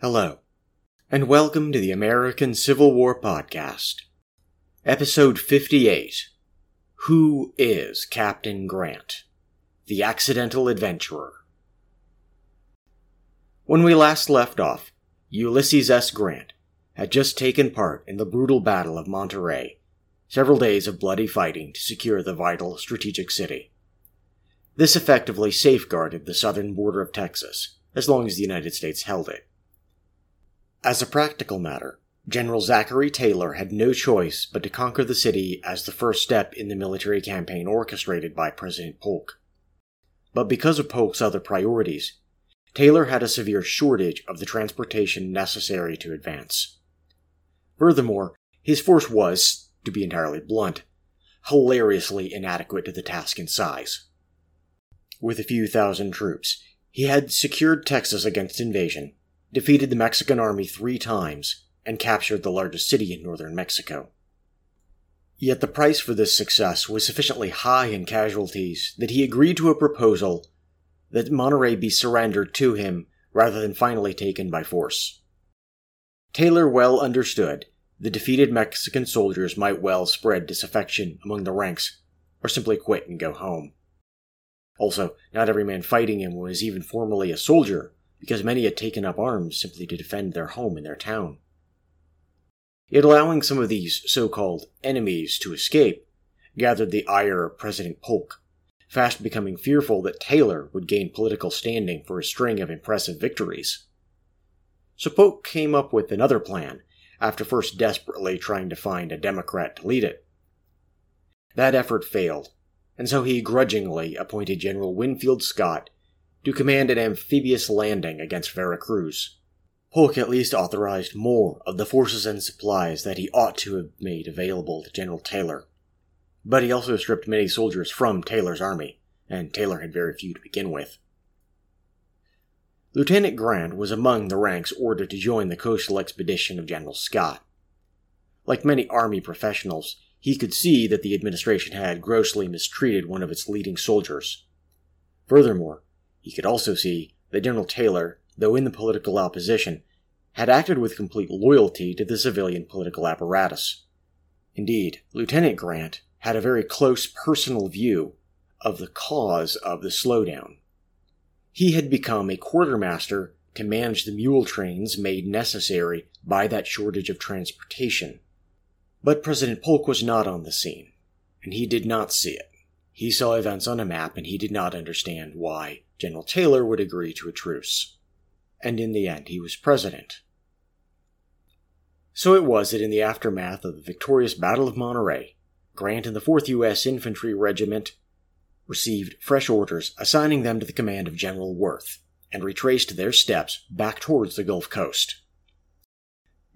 Hello, and welcome to the American Civil War Podcast. Episode 58 Who is Captain Grant? The Accidental Adventurer. When we last left off, Ulysses S. Grant had just taken part in the brutal Battle of Monterey, several days of bloody fighting to secure the vital strategic city. This effectively safeguarded the southern border of Texas, as long as the United States held it. As a practical matter, General Zachary Taylor had no choice but to conquer the city as the first step in the military campaign orchestrated by President Polk. But because of Polk's other priorities, Taylor had a severe shortage of the transportation necessary to advance. Furthermore, his force was, to be entirely blunt, hilariously inadequate to the task in size. With a few thousand troops, he had secured Texas against invasion, defeated the Mexican army three times, and captured the largest city in northern Mexico. Yet the price for this success was sufficiently high in casualties that he agreed to a proposal that Monterrey be surrendered to him rather than finally taken by force. Taylor well understood the defeated Mexican soldiers might well spread disaffection among the ranks or simply quit and go home. Also, not every man fighting him was even formally a soldier, because many had taken up arms simply to defend their home and their town. Yet allowing some of these so called enemies to escape gathered the ire of President Polk, fast becoming fearful that Taylor would gain political standing for a string of impressive victories. So Polk came up with another plan, after first desperately trying to find a Democrat to lead it. That effort failed, and so he grudgingly appointed General Winfield Scott to command an amphibious landing against Veracruz. Polk at least authorized more of the forces and supplies that he ought to have made available to General Taylor. But he also stripped many soldiers from Taylor's army, and Taylor had very few to begin with. Lieutenant Grant was among the ranks ordered to join the coastal expedition of General Scott. Like many Army professionals, he could see that the administration had grossly mistreated one of its leading soldiers. Furthermore, he could also see that General Taylor, though in the political opposition, had acted with complete loyalty to the civilian political apparatus. Indeed, Lieutenant Grant had a very close personal view of the cause of the slowdown. He had become a quartermaster to manage the mule trains made necessary by that shortage of transportation. But President Polk was not on the scene, and he did not see it. He saw events on a map and he did not understand why General Taylor would agree to a truce. And in the end, he was president. So it was that in the aftermath of the victorious Battle of Monterey, Grant and the 4th U.S. Infantry Regiment received fresh orders assigning them to the command of General Worth and retraced their steps back towards the Gulf Coast.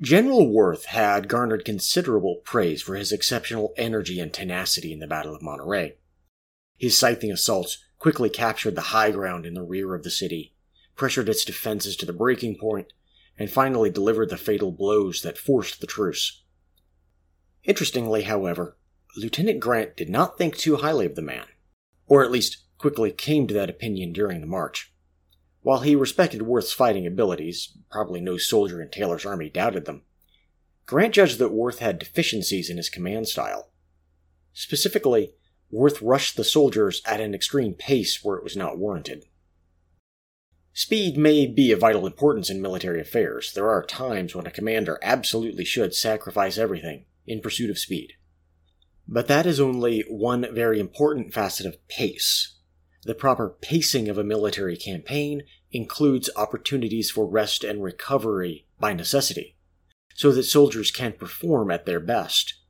General Worth had garnered considerable praise for his exceptional energy and tenacity in the Battle of Monterrey. His scything assaults quickly captured the high ground in the rear of the city, pressured its defenses to the breaking point, and finally delivered the fatal blows that forced the truce. Interestingly, however, Lieutenant Grant did not think too highly of the man, or at least quickly came to that opinion during the march. While he respected Worth's fighting abilities, probably no soldier in Taylor's army doubted them, Grant judged that Worth had deficiencies in his command style. Specifically, Worth rushed the soldiers at an extreme pace where it was not warranted. Speed may be of vital importance in military affairs. There are times when a commander absolutely should sacrifice everything in pursuit of speed. But that is only one very important facet of pace. The proper pacing of a military campaign includes opportunities for rest and recovery by necessity, so that soldiers can perform at their best.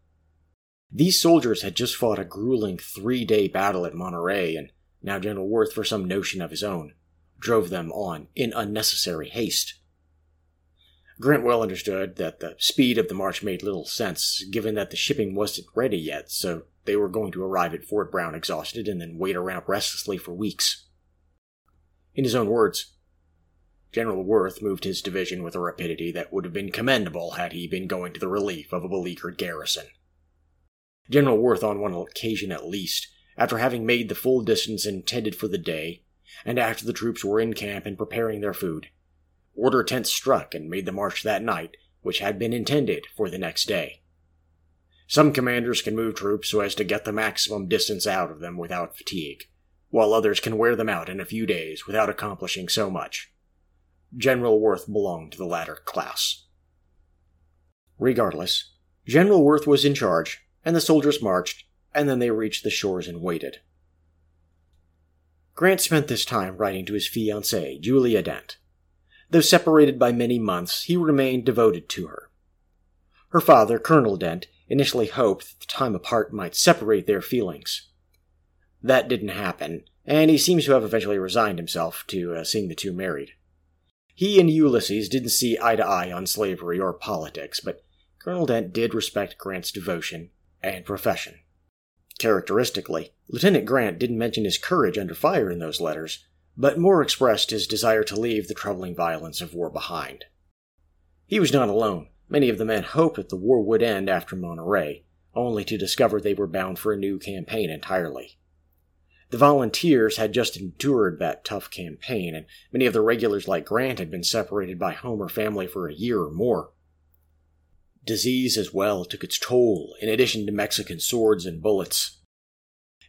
These soldiers had just fought a grueling three day battle at Monterey, and now General Worth, for some notion of his own, drove them on in unnecessary haste. Grant well understood that the speed of the march made little sense, given that the shipping wasn't ready yet, so they were going to arrive at Fort Brown exhausted and then wait around restlessly for weeks. In his own words, General Worth moved his division with a rapidity that would have been commendable had he been going to the relief of a beleaguered garrison. General Worth, on one occasion at least, after having made the full distance intended for the day, and after the troops were in camp and preparing their food, Order 10th struck and made the march that night, which had been intended for the next day. Some commanders can move troops so as to get the maximum distance out of them without fatigue, while others can wear them out in a few days without accomplishing so much. General Worth belonged to the latter class. Regardless, General Worth was in charge, and the soldiers marched, and then they reached the shores and waited. Grant spent this time writing to his fiancée, Julia Dent. Though separated by many months, he remained devoted to her. Her father, Colonel Dent, initially hoped that the time apart might separate their feelings. That didn't happen, and he seems to have eventually resigned himself to uh, seeing the two married. He and Ulysses didn't see eye to eye on slavery or politics, but Colonel Dent did respect Grant's devotion and profession. Characteristically, Lieutenant Grant didn't mention his courage under fire in those letters, but more expressed his desire to leave the troubling violence of war behind. He was not alone. Many of the men hoped that the war would end after Monterey, only to discover they were bound for a new campaign entirely. The volunteers had just endured that tough campaign, and many of the regulars like Grant had been separated by home or family for a year or more. Disease as well took its toll, in addition to Mexican swords and bullets.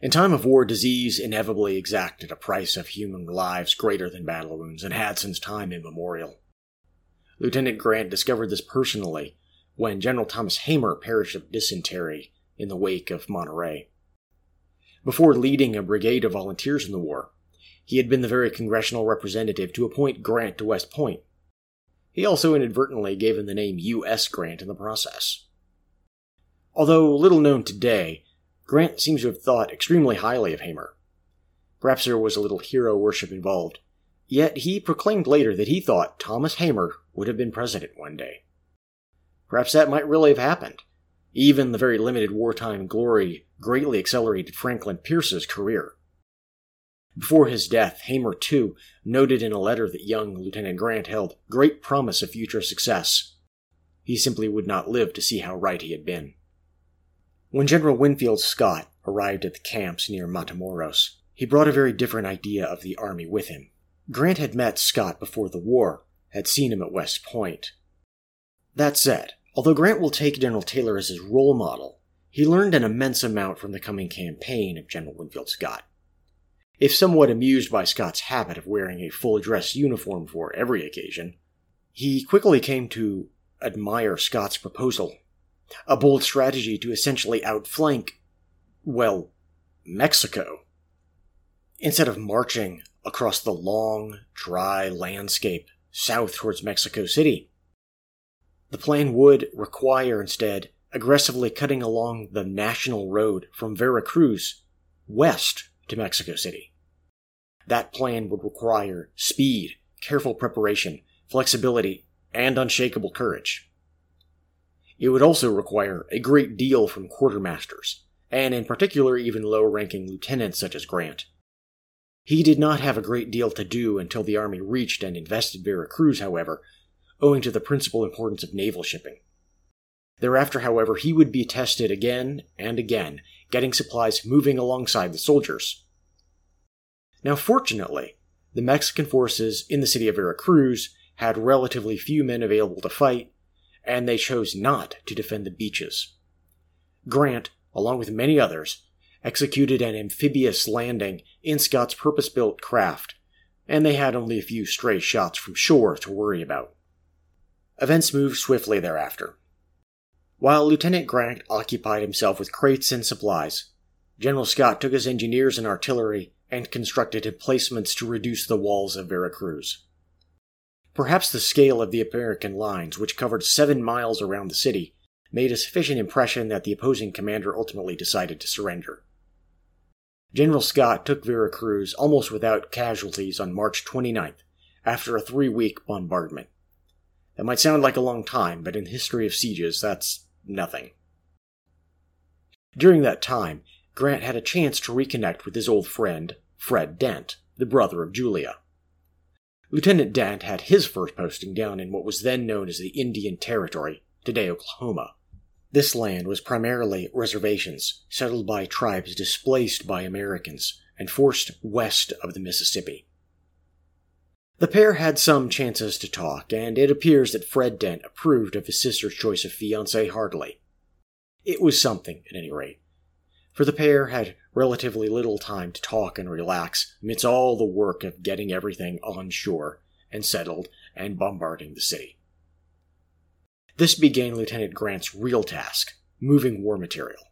In time of war, disease inevitably exacted a price of human lives greater than battle wounds, and had since time immemorial. Lieutenant Grant discovered this personally when General Thomas Hamer perished of dysentery in the wake of Monterey. Before leading a brigade of volunteers in the war, he had been the very congressional representative to appoint Grant to West Point. He also inadvertently gave him the name U.S. Grant in the process. Although little known today, Grant seems to have thought extremely highly of Hamer. Perhaps there was a little hero worship involved, yet he proclaimed later that he thought Thomas Hamer would have been president one day. Perhaps that might really have happened, even the very limited wartime glory greatly accelerated Franklin Pierce's career. Before his death, Hamer, too, noted in a letter that young Lieutenant Grant held great promise of future success. He simply would not live to see how right he had been. When General Winfield Scott arrived at the camps near Matamoros, he brought a very different idea of the army with him. Grant had met Scott before the war, had seen him at West Point. That said, Although Grant will take General Taylor as his role model, he learned an immense amount from the coming campaign of General Winfield Scott. If somewhat amused by Scott's habit of wearing a full dress uniform for every occasion, he quickly came to admire Scott's proposal a bold strategy to essentially outflank, well, Mexico. Instead of marching across the long, dry landscape south towards Mexico City, the plan would require instead aggressively cutting along the national road from Veracruz west to Mexico City. That plan would require speed, careful preparation, flexibility, and unshakable courage. It would also require a great deal from quartermasters, and in particular even low ranking lieutenants such as Grant. He did not have a great deal to do until the army reached and invested Veracruz, however, owing to the principal importance of naval shipping. Thereafter, however, he would be tested again and again, getting supplies moving alongside the soldiers. Now, fortunately, the Mexican forces in the city of Veracruz had relatively few men available to fight, and they chose not to defend the beaches. Grant, along with many others, executed an amphibious landing in Scott's purpose built craft, and they had only a few stray shots from shore to worry about. Events moved swiftly thereafter. While Lieutenant Grant occupied himself with crates and supplies, General Scott took his engineers and artillery and constructed emplacements to reduce the walls of Veracruz. Perhaps the scale of the American lines, which covered seven miles around the city, made a sufficient impression that the opposing commander ultimately decided to surrender. General Scott took Veracruz almost without casualties on March 29th, after a three week bombardment. That might sound like a long time, but in the history of sieges, that's nothing. During that time, Grant had a chance to reconnect with his old friend, Fred Dent, the brother of Julia. Lieutenant Dent had his first posting down in what was then known as the Indian Territory, today Oklahoma. This land was primarily reservations settled by tribes displaced by Americans and forced west of the Mississippi. The pair had some chances to talk, and it appears that Fred Dent approved of his sister's choice of fiancé heartily. It was something, at any rate, for the pair had relatively little time to talk and relax amidst all the work of getting everything on shore and settled and bombarding the city. This began Lieutenant Grant's real task moving war material.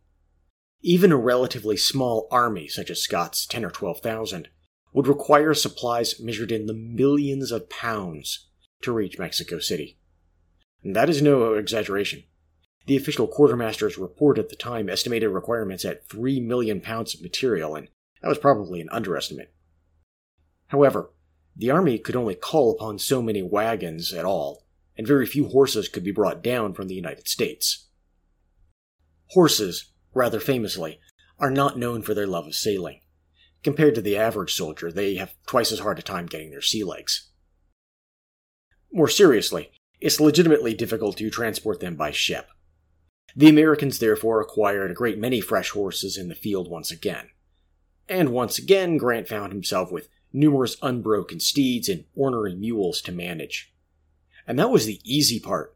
Even a relatively small army, such as Scott's 10 or 12,000, would require supplies measured in the millions of pounds to reach Mexico City. And that is no exaggeration. The official quartermaster's report at the time estimated requirements at 3 million pounds of material, and that was probably an underestimate. However, the army could only call upon so many wagons at all, and very few horses could be brought down from the United States. Horses, rather famously, are not known for their love of sailing. Compared to the average soldier, they have twice as hard a time getting their sea legs. More seriously, it's legitimately difficult to transport them by ship. The Americans therefore acquired a great many fresh horses in the field once again. And once again, Grant found himself with numerous unbroken steeds and ornery mules to manage. And that was the easy part,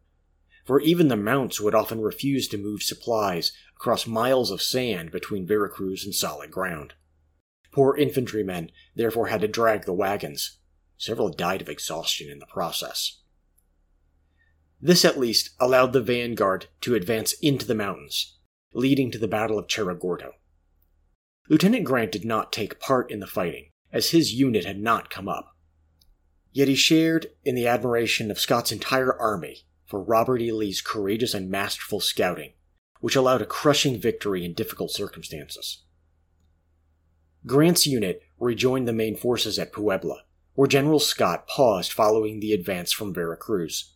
for even the mounts would often refuse to move supplies across miles of sand between Veracruz and solid ground. Poor infantrymen therefore had to drag the wagons. Several died of exhaustion in the process. This at least allowed the vanguard to advance into the mountains, leading to the Battle of Cerro Gordo. Lieutenant Grant did not take part in the fighting, as his unit had not come up. Yet he shared in the admiration of Scott's entire army for Robert E. Lee's courageous and masterful scouting, which allowed a crushing victory in difficult circumstances. Grant's unit rejoined the main forces at Puebla, where General Scott paused following the advance from Veracruz.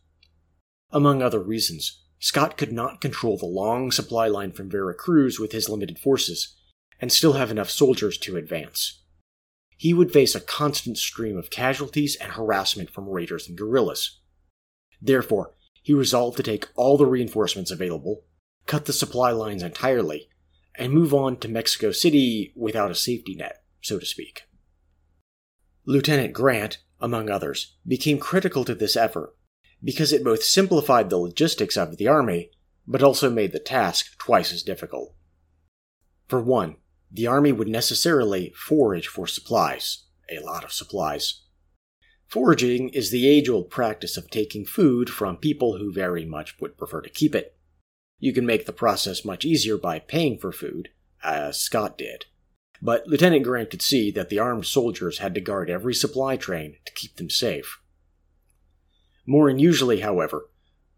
Among other reasons, Scott could not control the long supply line from Veracruz with his limited forces, and still have enough soldiers to advance he would face a constant stream of casualties and harassment from raiders and guerrillas. Therefore, he resolved to take all the reinforcements available, cut the supply lines entirely, and move on to Mexico City without a safety net, so to speak. Lieutenant Grant, among others, became critical to this effort because it both simplified the logistics of the army, but also made the task twice as difficult. For one, the army would necessarily forage for supplies, a lot of supplies. Foraging is the age old practice of taking food from people who very much would prefer to keep it. You can make the process much easier by paying for food, as Scott did. But Lieutenant Grant could see that the armed soldiers had to guard every supply train to keep them safe. More unusually, however,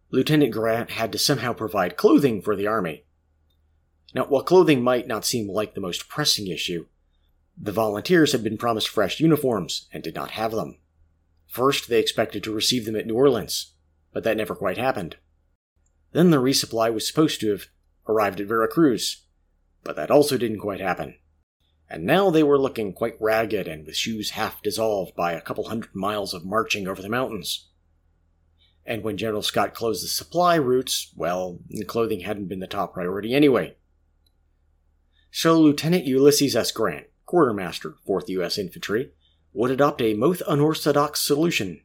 Lieutenant Grant had to somehow provide clothing for the army, now, while clothing might not seem like the most pressing issue, the volunteers had been promised fresh uniforms and did not have them. First, they expected to receive them at New Orleans, but that never quite happened. Then the resupply was supposed to have arrived at Veracruz, but that also didn't quite happen. And now they were looking quite ragged and with shoes half dissolved by a couple hundred miles of marching over the mountains. And when General Scott closed the supply routes, well, clothing hadn't been the top priority anyway. So Lieutenant Ulysses S. Grant, Quartermaster, 4th U.S. Infantry, would adopt a most unorthodox solution.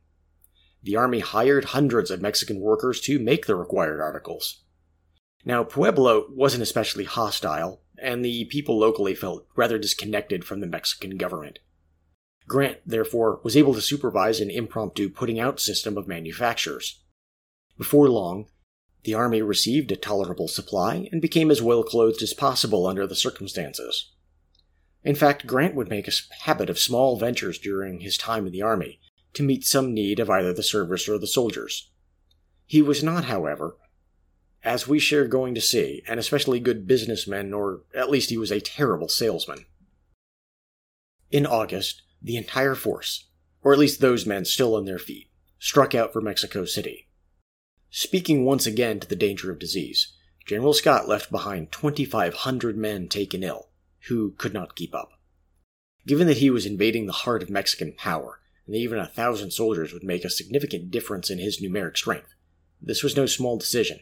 The Army hired hundreds of Mexican workers to make the required articles. Now, Puebla wasn't especially hostile, and the people locally felt rather disconnected from the Mexican government. Grant, therefore, was able to supervise an impromptu putting out system of manufactures. Before long, the army received a tolerable supply and became as well clothed as possible under the circumstances. In fact, Grant would make a habit of small ventures during his time in the army to meet some need of either the service or the soldiers. He was not, however, as we share going to see, an especially good businessman, or at least he was a terrible salesman. In August, the entire force, or at least those men still on their feet, struck out for Mexico City. Speaking once again to the danger of disease, General Scott left behind 2,500 men taken ill, who could not keep up. Given that he was invading the heart of Mexican power, and that even a thousand soldiers would make a significant difference in his numeric strength, this was no small decision.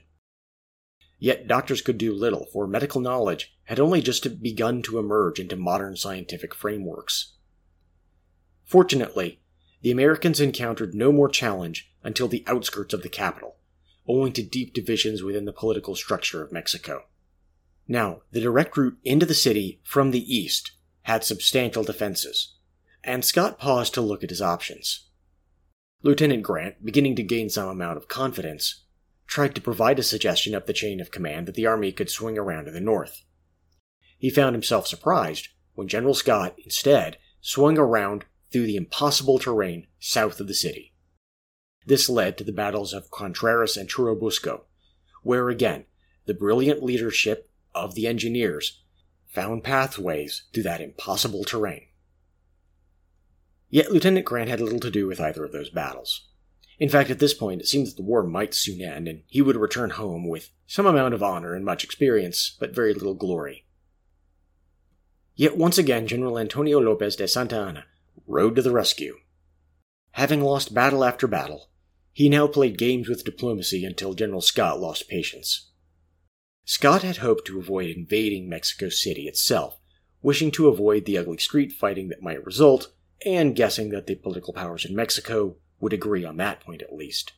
Yet doctors could do little, for medical knowledge had only just begun to emerge into modern scientific frameworks. Fortunately, the Americans encountered no more challenge until the outskirts of the capital, owing to deep divisions within the political structure of Mexico. Now, the direct route into the city from the east had substantial defenses, and Scott paused to look at his options. Lieutenant Grant, beginning to gain some amount of confidence, tried to provide a suggestion up the chain of command that the army could swing around to the north. He found himself surprised when General Scott instead swung around through the impossible terrain south of the city. This led to the battles of Contreras and Churubusco, where again the brilliant leadership of the engineers found pathways through that impossible terrain. Yet Lieutenant Grant had little to do with either of those battles. In fact, at this point, it seemed that the war might soon end, and he would return home with some amount of honor and much experience, but very little glory. Yet once again, General Antonio Lopez de Santa Anna rode to the rescue. Having lost battle after battle, he now played games with diplomacy until General Scott lost patience. Scott had hoped to avoid invading Mexico City itself, wishing to avoid the ugly street fighting that might result, and guessing that the political powers in Mexico would agree on that point at least.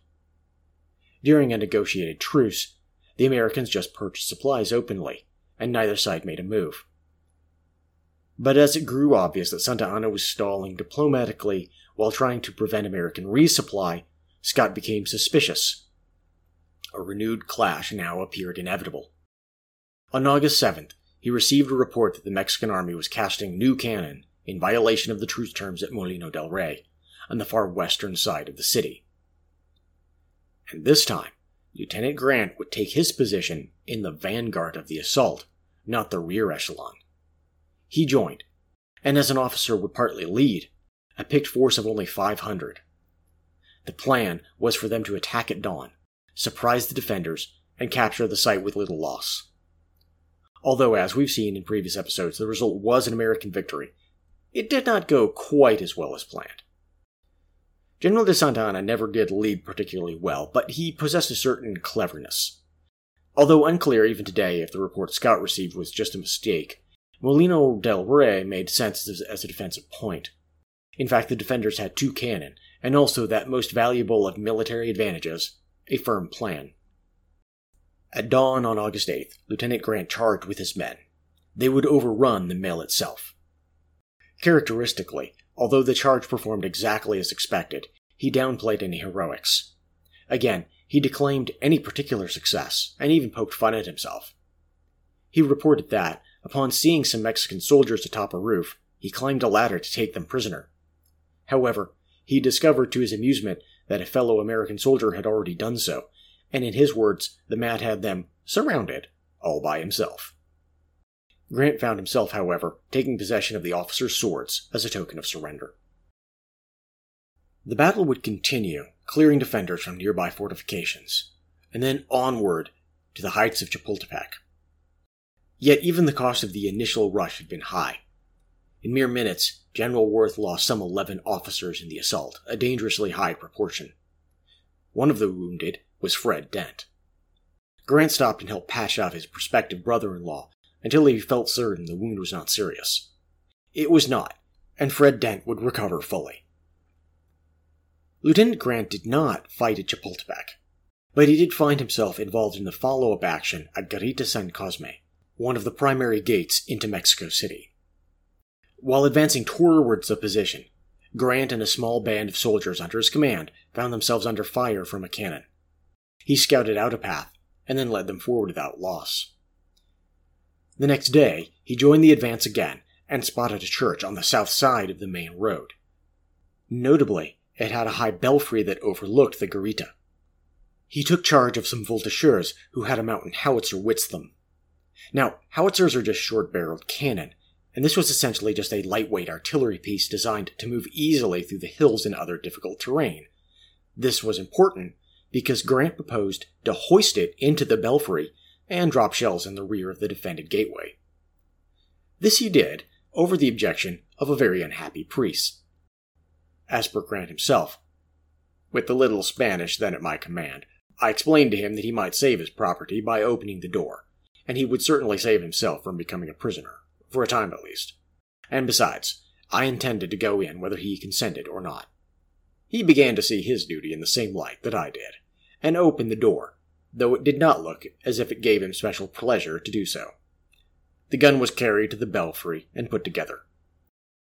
During a negotiated truce, the Americans just purchased supplies openly, and neither side made a move. But as it grew obvious that Santa Anna was stalling diplomatically while trying to prevent American resupply, Scott became suspicious. A renewed clash now appeared inevitable. On August 7th, he received a report that the Mexican army was casting new cannon in violation of the truce terms at Molino del Rey, on the far western side of the city. And this time, Lieutenant Grant would take his position in the vanguard of the assault, not the rear echelon. He joined, and as an officer would partly lead, a picked force of only 500. The plan was for them to attack at dawn, surprise the defenders, and capture the site with little loss. Although, as we've seen in previous episodes, the result was an American victory, it did not go quite as well as planned. General de Santa Anna never did lead particularly well, but he possessed a certain cleverness. Although unclear even today if the report Scott received was just a mistake, Molino del Rey made sense as, as a defensive point. In fact, the defenders had two cannon, and also that most valuable of military advantages, a firm plan. At dawn on August 8th, Lieutenant Grant charged with his men. They would overrun the mill itself. Characteristically, although the charge performed exactly as expected, he downplayed any heroics. Again, he declaimed any particular success, and even poked fun at himself. He reported that, upon seeing some Mexican soldiers atop a roof, he climbed a ladder to take them prisoner. However, he discovered to his amusement that a fellow American soldier had already done so, and in his words, the man had them surrounded all by himself. Grant found himself, however, taking possession of the officers' swords as a token of surrender. The battle would continue, clearing defenders from nearby fortifications, and then onward to the heights of Chapultepec. Yet even the cost of the initial rush had been high. In mere minutes, General Worth lost some 11 officers in the assault, a dangerously high proportion. One of the wounded was Fred Dent. Grant stopped and helped patch up his prospective brother in law until he felt certain the wound was not serious. It was not, and Fred Dent would recover fully. Lieutenant Grant did not fight at Chapultepec, but he did find himself involved in the follow up action at Garita San Cosme, one of the primary gates into Mexico City. While advancing towards the position, Grant and a small band of soldiers under his command found themselves under fire from a cannon. He scouted out a path and then led them forward without loss. The next day, he joined the advance again and spotted a church on the south side of the main road. Notably, it had a high belfry that overlooked the garita. He took charge of some voltigeurs who had a mountain howitzer with them. Now, howitzers are just short barreled cannon, and this was essentially just a lightweight artillery piece designed to move easily through the hills and other difficult terrain. This was important because Grant proposed to hoist it into the belfry and drop shells in the rear of the defended gateway. This he did over the objection of a very unhappy priest. As per Grant himself, with the little Spanish then at my command, I explained to him that he might save his property by opening the door, and he would certainly save himself from becoming a prisoner, for a time at least. And besides, I intended to go in whether he consented or not. He began to see his duty in the same light that I did, and opened the door, though it did not look as if it gave him special pleasure to do so. The gun was carried to the belfry and put together.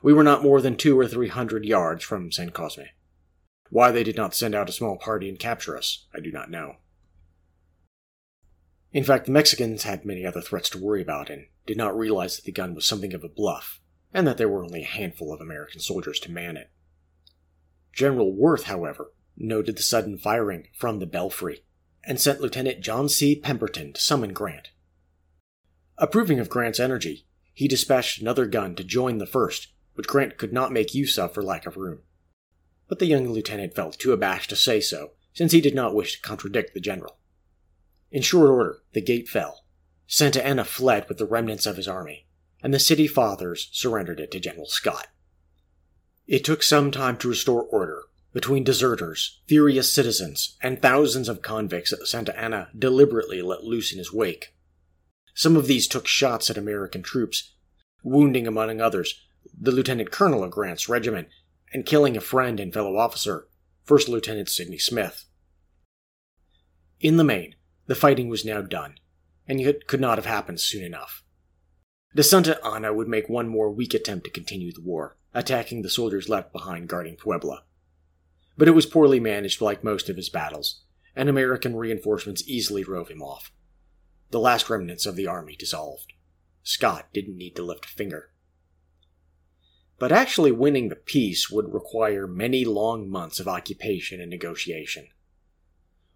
We were not more than two or three hundred yards from San Cosme. Why they did not send out a small party and capture us, I do not know. In fact, the Mexicans had many other threats to worry about and did not realize that the gun was something of a bluff, and that there were only a handful of American soldiers to man it. General Worth, however, noted the sudden firing from the belfry and sent Lieutenant John C. Pemberton to summon Grant. Approving of Grant's energy, he dispatched another gun to join the first, which Grant could not make use of for lack of room. But the young lieutenant felt too abashed to say so, since he did not wish to contradict the general. In short order, the gate fell. Santa Anna fled with the remnants of his army, and the city fathers surrendered it to General Scott. It took some time to restore order between deserters, furious citizens, and thousands of convicts that Santa Anna deliberately let loose in his wake. Some of these took shots at American troops, wounding, among others, the lieutenant colonel of Grant's regiment and killing a friend and fellow officer, First Lieutenant Sidney Smith. In the main, the fighting was now done, and it could not have happened soon enough. De Santa Anna would make one more weak attempt to continue the war, attacking the soldiers left behind guarding Puebla. But it was poorly managed like most of his battles, and American reinforcements easily drove him off. The last remnants of the army dissolved. Scott didn't need to lift a finger. But actually winning the peace would require many long months of occupation and negotiation.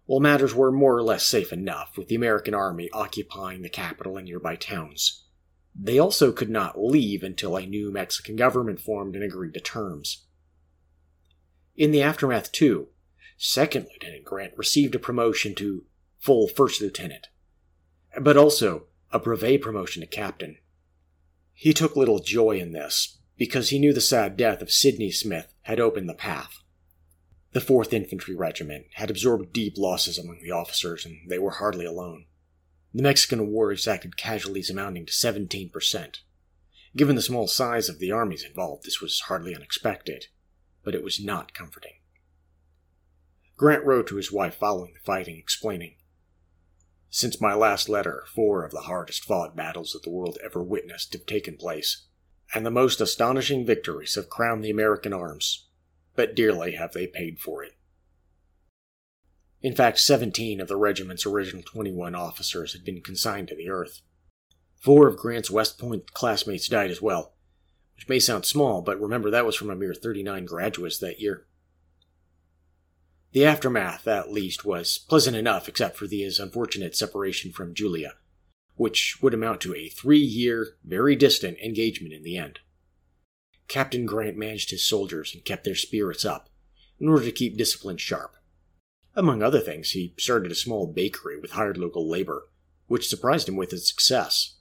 While matters were more or less safe enough, with the American army occupying the capital and nearby towns, they also could not leave until a new Mexican government formed and agreed to terms. In the aftermath, too, Second Lieutenant Grant received a promotion to full First Lieutenant, but also a brevet promotion to Captain. He took little joy in this, because he knew the sad death of Sidney Smith had opened the path. The 4th Infantry Regiment had absorbed deep losses among the officers, and they were hardly alone. The Mexican War exacted casualties amounting to 17%. Given the small size of the armies involved, this was hardly unexpected, but it was not comforting. Grant wrote to his wife following the fighting, explaining Since my last letter, four of the hardest fought battles that the world ever witnessed have taken place, and the most astonishing victories have crowned the American arms, but dearly have they paid for it. In fact, 17 of the regiment's original 21 officers had been consigned to the earth. Four of Grant's West Point classmates died as well, which may sound small, but remember that was from a mere 39 graduates that year. The aftermath, at least, was pleasant enough except for his unfortunate separation from Julia, which would amount to a three year, very distant engagement in the end. Captain Grant managed his soldiers and kept their spirits up in order to keep discipline sharp. Among other things, he started a small bakery with hired local labor, which surprised him with its success.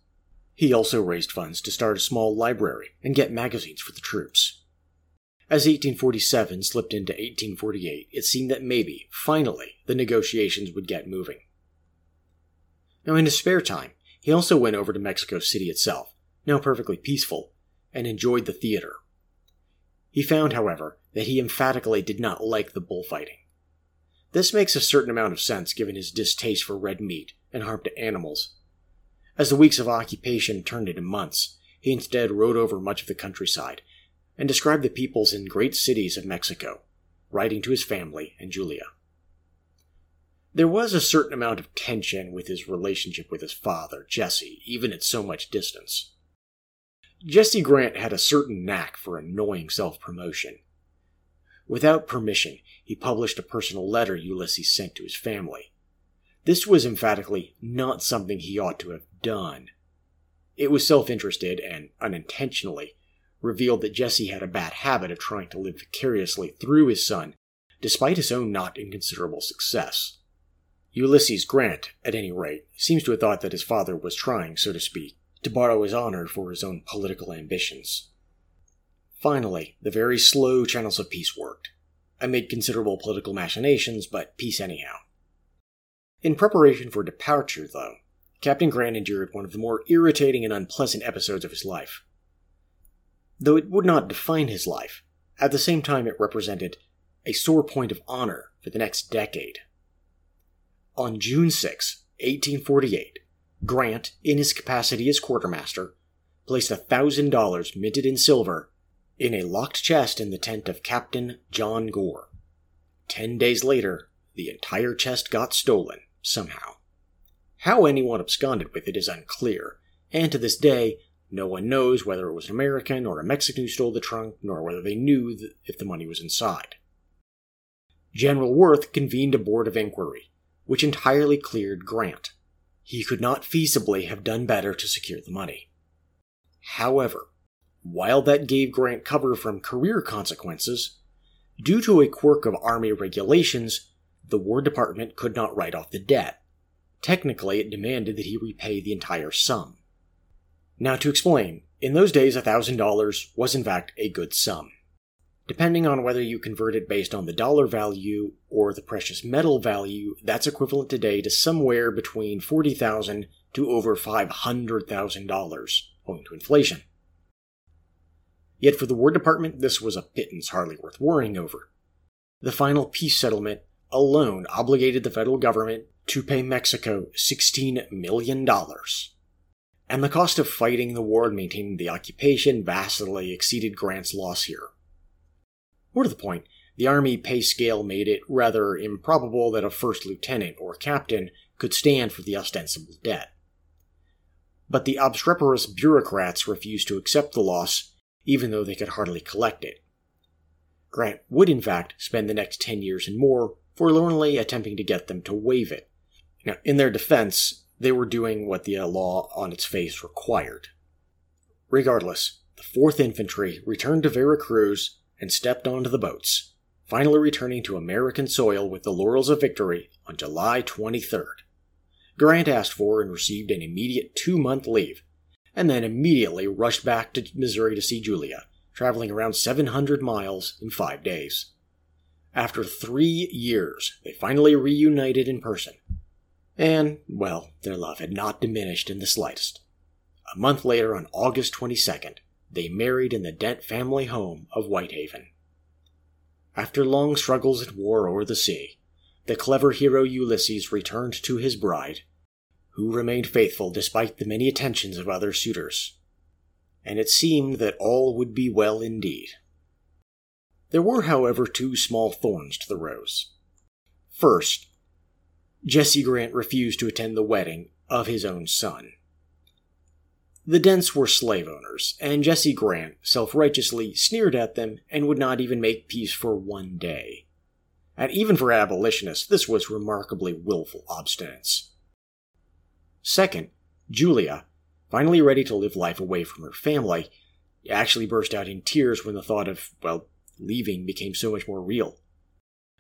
He also raised funds to start a small library and get magazines for the troops. As 1847 slipped into 1848, it seemed that maybe, finally, the negotiations would get moving. Now, in his spare time, he also went over to Mexico City itself, now perfectly peaceful, and enjoyed the theater. He found, however, that he emphatically did not like the bullfighting. This makes a certain amount of sense given his distaste for red meat and harm to animals. As the weeks of occupation turned into months, he instead rode over much of the countryside and described the peoples in great cities of Mexico, writing to his family and Julia. There was a certain amount of tension with his relationship with his father, Jesse, even at so much distance. Jesse Grant had a certain knack for annoying self promotion. Without permission, he published a personal letter Ulysses sent to his family. This was emphatically not something he ought to have done. It was self interested and unintentionally revealed that Jesse had a bad habit of trying to live vicariously through his son, despite his own not inconsiderable success. Ulysses Grant, at any rate, seems to have thought that his father was trying, so to speak, to borrow his honor for his own political ambitions. Finally, the very slow channels of peace worked. Amid considerable political machinations, but peace anyhow. In preparation for departure, though, Captain Grant endured one of the more irritating and unpleasant episodes of his life. Though it would not define his life, at the same time it represented a sore point of honor for the next decade. On June 6, 1848, Grant, in his capacity as quartermaster, placed a thousand dollars minted in silver in a locked chest in the tent of Captain John Gore. Ten days later, the entire chest got stolen, somehow. How anyone absconded with it is unclear, and to this day, no one knows whether it was an American or a Mexican who stole the trunk, nor whether they knew if the money was inside. General Worth convened a board of inquiry, which entirely cleared Grant. He could not feasibly have done better to secure the money. However, while that gave Grant cover from career consequences, due to a quirk of Army regulations, the War Department could not write off the debt. Technically, it demanded that he repay the entire sum. Now, to explain, in those days, $1,000 was in fact a good sum. Depending on whether you convert it based on the dollar value or the precious metal value, that's equivalent today to somewhere between $40,000 to over $500,000, owing to inflation. Yet for the War Department, this was a pittance hardly worth worrying over. The final peace settlement alone obligated the federal government to pay Mexico $16 million. And the cost of fighting the war and maintaining the occupation vastly exceeded Grant's loss here. More to the point, the Army pay scale made it rather improbable that a first lieutenant or captain could stand for the ostensible debt. But the obstreperous bureaucrats refused to accept the loss, even though they could hardly collect it. Grant would, in fact, spend the next ten years and more forlornly attempting to get them to waive it. Now, in their defense, they were doing what the uh, law on its face required. Regardless, the 4th Infantry returned to Veracruz and stepped onto the boats, finally returning to American soil with the laurels of victory on July 23rd. Grant asked for and received an immediate two month leave, and then immediately rushed back to Missouri to see Julia, traveling around 700 miles in five days. After three years, they finally reunited in person. And, well, their love had not diminished in the slightest. A month later, on August 22nd, they married in the Dent family home of Whitehaven. After long struggles at war over the sea, the clever hero Ulysses returned to his bride, who remained faithful despite the many attentions of other suitors. And it seemed that all would be well indeed. There were, however, two small thorns to the rose. First, Jesse Grant refused to attend the wedding of his own son. The Dents were slave owners, and Jesse Grant self righteously sneered at them and would not even make peace for one day. And even for abolitionists, this was remarkably willful obstinance. Second, Julia, finally ready to live life away from her family, actually burst out in tears when the thought of, well, leaving became so much more real.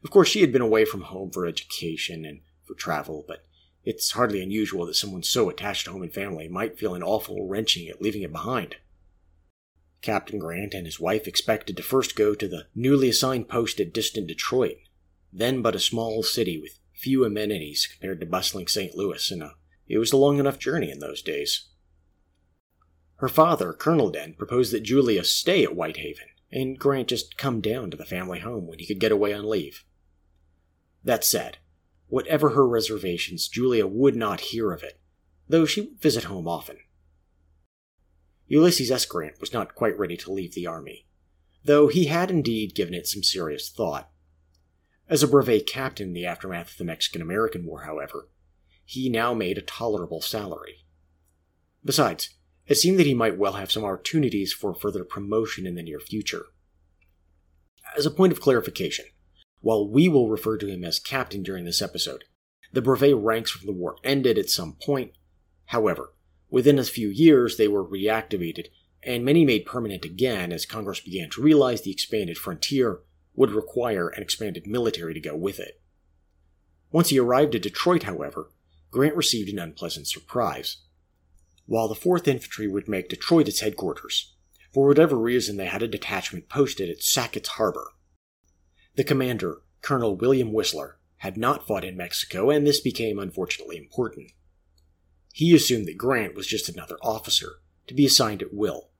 Of course, she had been away from home for education and for travel, but it's hardly unusual that someone so attached to home and family might feel an awful wrenching at leaving it behind. Captain Grant and his wife expected to first go to the newly assigned post at distant Detroit, then but a small city with few amenities compared to bustling St. Louis, and a, it was a long enough journey in those days. Her father, Colonel Dent, proposed that Julia stay at Whitehaven, and Grant just come down to the family home when he could get away on leave. That said, Whatever her reservations, Julia would not hear of it, though she would visit home often. Ulysses S. Grant was not quite ready to leave the army, though he had indeed given it some serious thought. As a brevet captain in the aftermath of the Mexican American War, however, he now made a tolerable salary. Besides, it seemed that he might well have some opportunities for further promotion in the near future. As a point of clarification, while we will refer to him as captain during this episode. The brevet ranks from the war ended at some point. However, within a few years they were reactivated, and many made permanent again as Congress began to realize the expanded frontier would require an expanded military to go with it. Once he arrived at Detroit, however, Grant received an unpleasant surprise. While the 4th Infantry would make Detroit its headquarters, for whatever reason they had a detachment posted at Sackett's Harbor, the commander, Colonel William Whistler, had not fought in Mexico, and this became unfortunately important. He assumed that Grant was just another officer, to be assigned at will.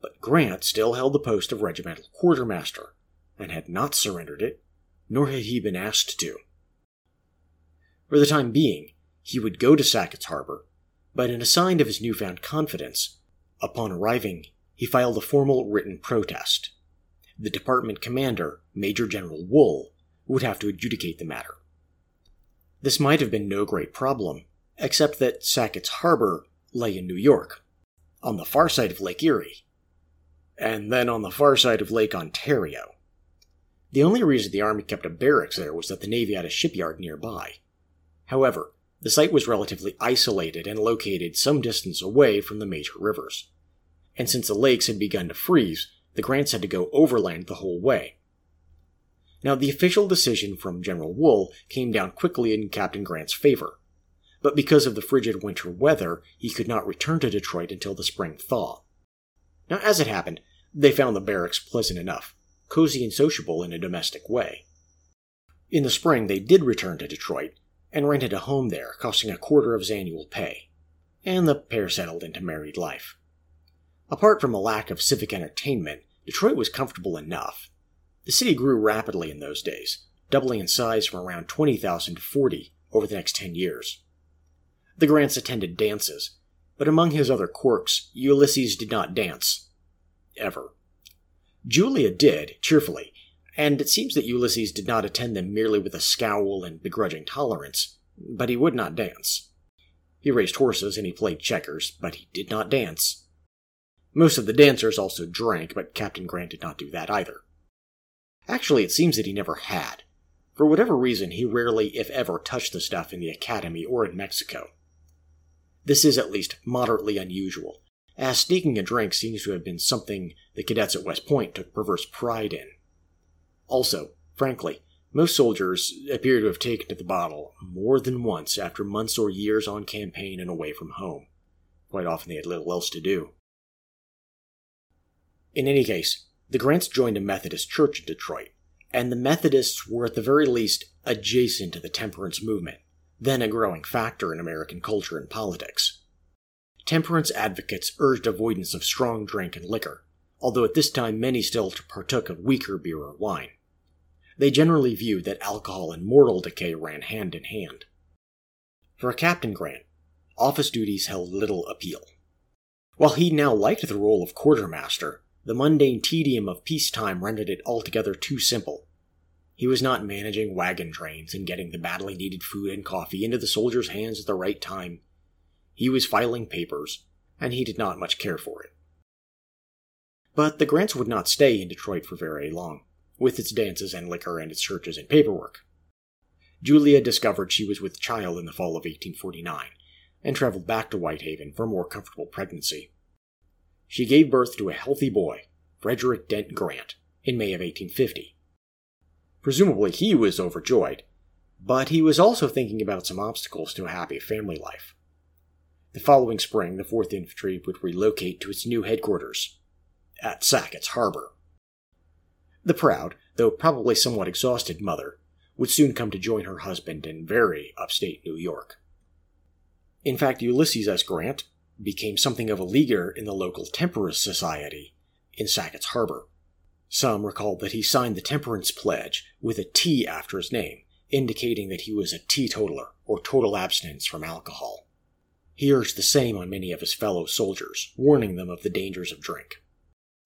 But Grant still held the post of regimental quartermaster, and had not surrendered it, nor had he been asked to. For the time being, he would go to Sackett's Harbor, but in a sign of his newfound confidence, upon arriving, he filed a formal written protest. The department commander, Major General Wool, would have to adjudicate the matter. This might have been no great problem, except that Sackett's Harbor lay in New York, on the far side of Lake Erie, and then on the far side of Lake Ontario. The only reason the Army kept a barracks there was that the Navy had a shipyard nearby. However, the site was relatively isolated and located some distance away from the major rivers. And since the lakes had begun to freeze, the Grants had to go overland the whole way. Now, the official decision from General Wool came down quickly in Captain Grant's favor, but because of the frigid winter weather, he could not return to Detroit until the spring thaw. Now, as it happened, they found the barracks pleasant enough, cozy and sociable in a domestic way. In the spring, they did return to Detroit and rented a home there, costing a quarter of his annual pay, and the pair settled into married life. Apart from a lack of civic entertainment, Detroit was comfortable enough. The city grew rapidly in those days, doubling in size from around 20,000 to 40 over the next 10 years. The Grants attended dances, but among his other quirks, Ulysses did not dance. Ever. Julia did, cheerfully, and it seems that Ulysses did not attend them merely with a scowl and begrudging tolerance, but he would not dance. He raced horses and he played checkers, but he did not dance. Most of the dancers also drank, but Captain Grant did not do that either. Actually, it seems that he never had. For whatever reason, he rarely, if ever, touched the stuff in the academy or in Mexico. This is at least moderately unusual, as sneaking a drink seems to have been something the cadets at West Point took perverse pride in. Also, frankly, most soldiers appear to have taken to the bottle more than once after months or years on campaign and away from home. Quite often they had little else to do. In any case, the Grants joined a Methodist church in Detroit, and the Methodists were at the very least adjacent to the temperance movement, then a growing factor in American culture and politics. Temperance advocates urged avoidance of strong drink and liquor, although at this time many still partook of weaker beer or wine. They generally viewed that alcohol and moral decay ran hand in hand. For Captain Grant, office duties held little appeal. While he now liked the role of quartermaster, the mundane tedium of peacetime rendered it altogether too simple. He was not managing wagon trains and getting the badly needed food and coffee into the soldiers' hands at the right time. He was filing papers, and he did not much care for it. But the Grants would not stay in Detroit for very long, with its dances and liquor and its churches and paperwork. Julia discovered she was with child in the fall of 1849 and traveled back to Whitehaven for more comfortable pregnancy. She gave birth to a healthy boy, Frederick Dent Grant, in May of 1850. Presumably he was overjoyed, but he was also thinking about some obstacles to a happy family life. The following spring, the 4th Infantry would relocate to its new headquarters at Sackett's Harbor. The proud, though probably somewhat exhausted mother would soon come to join her husband in very upstate New York. In fact, Ulysses S. Grant became something of a leaguer in the local temperance society in Sackett's Harbor. Some recall that he signed the temperance pledge with a T after his name, indicating that he was a teetotaler or total abstinence from alcohol. He urged the same on many of his fellow soldiers, warning them of the dangers of drink.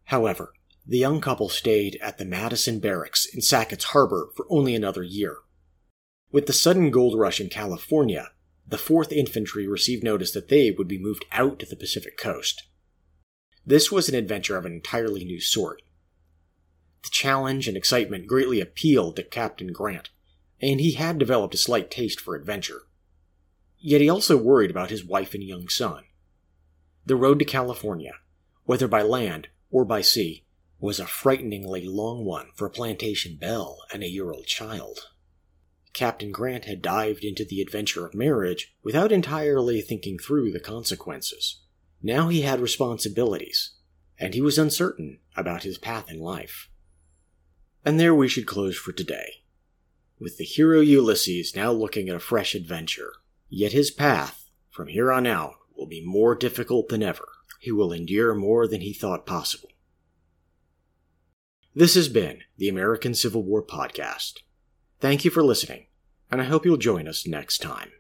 However, the young couple stayed at the Madison Barracks in Sackett's Harbor for only another year. With the sudden gold rush in California, the 4th Infantry received notice that they would be moved out to the Pacific coast. This was an adventure of an entirely new sort. The challenge and excitement greatly appealed to Captain Grant, and he had developed a slight taste for adventure. Yet he also worried about his wife and young son. The road to California, whether by land or by sea, was a frighteningly long one for a Plantation Belle and a year old child. Captain Grant had dived into the adventure of marriage without entirely thinking through the consequences. Now he had responsibilities, and he was uncertain about his path in life. And there we should close for today, with the hero Ulysses now looking at a fresh adventure. Yet his path, from here on out, will be more difficult than ever. He will endure more than he thought possible. This has been the American Civil War Podcast. Thank you for listening, and I hope you'll join us next time.